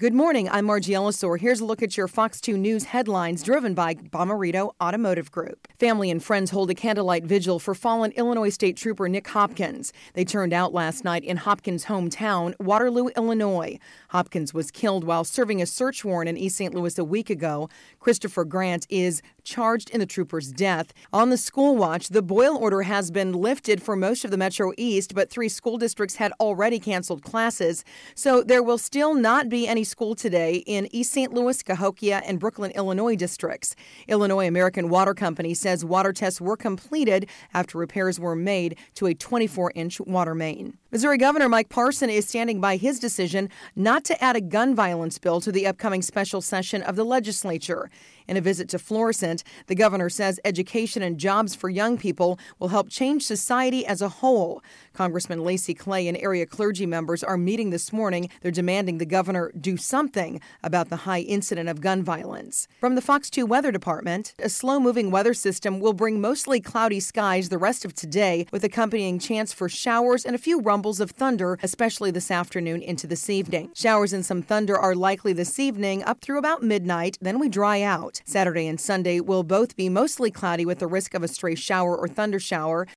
Good morning. I'm Margie Ellisor. Here's a look at your Fox 2 News headlines driven by Bomarito Automotive Group. Family and friends hold a candlelight vigil for fallen Illinois State Trooper Nick Hopkins. They turned out last night in Hopkins' hometown, Waterloo, Illinois. Hopkins was killed while serving a search warrant in East St. Louis a week ago. Christopher Grant is charged in the trooper's death. On the school watch, the boil order has been lifted for most of the Metro East, but three school districts had already canceled classes. So there will still not be any school today in East St. Louis, Cahokia, and Brooklyn, Illinois districts. Illinois American Water Company says water tests were completed after repairs were made to a 24 inch water main. Missouri Governor Mike Parson is standing by his decision not to add a gun violence bill to the upcoming special session of the legislature. In a visit to Florissant, the governor says education and jobs for young people will help change society as a whole. Congressman Lacy Clay and area clergy members are meeting this morning. They're demanding the governor do something about the high incident of gun violence. From the Fox 2 Weather Department, a slow moving weather system will bring mostly cloudy skies the rest of today, with accompanying chance for showers and a few rumbles of thunder, especially this afternoon into this evening. Showers and some thunder are likely this evening up through about midnight, then we dry out. Saturday and Sunday will both be mostly cloudy with the risk of a stray shower or thunder shower.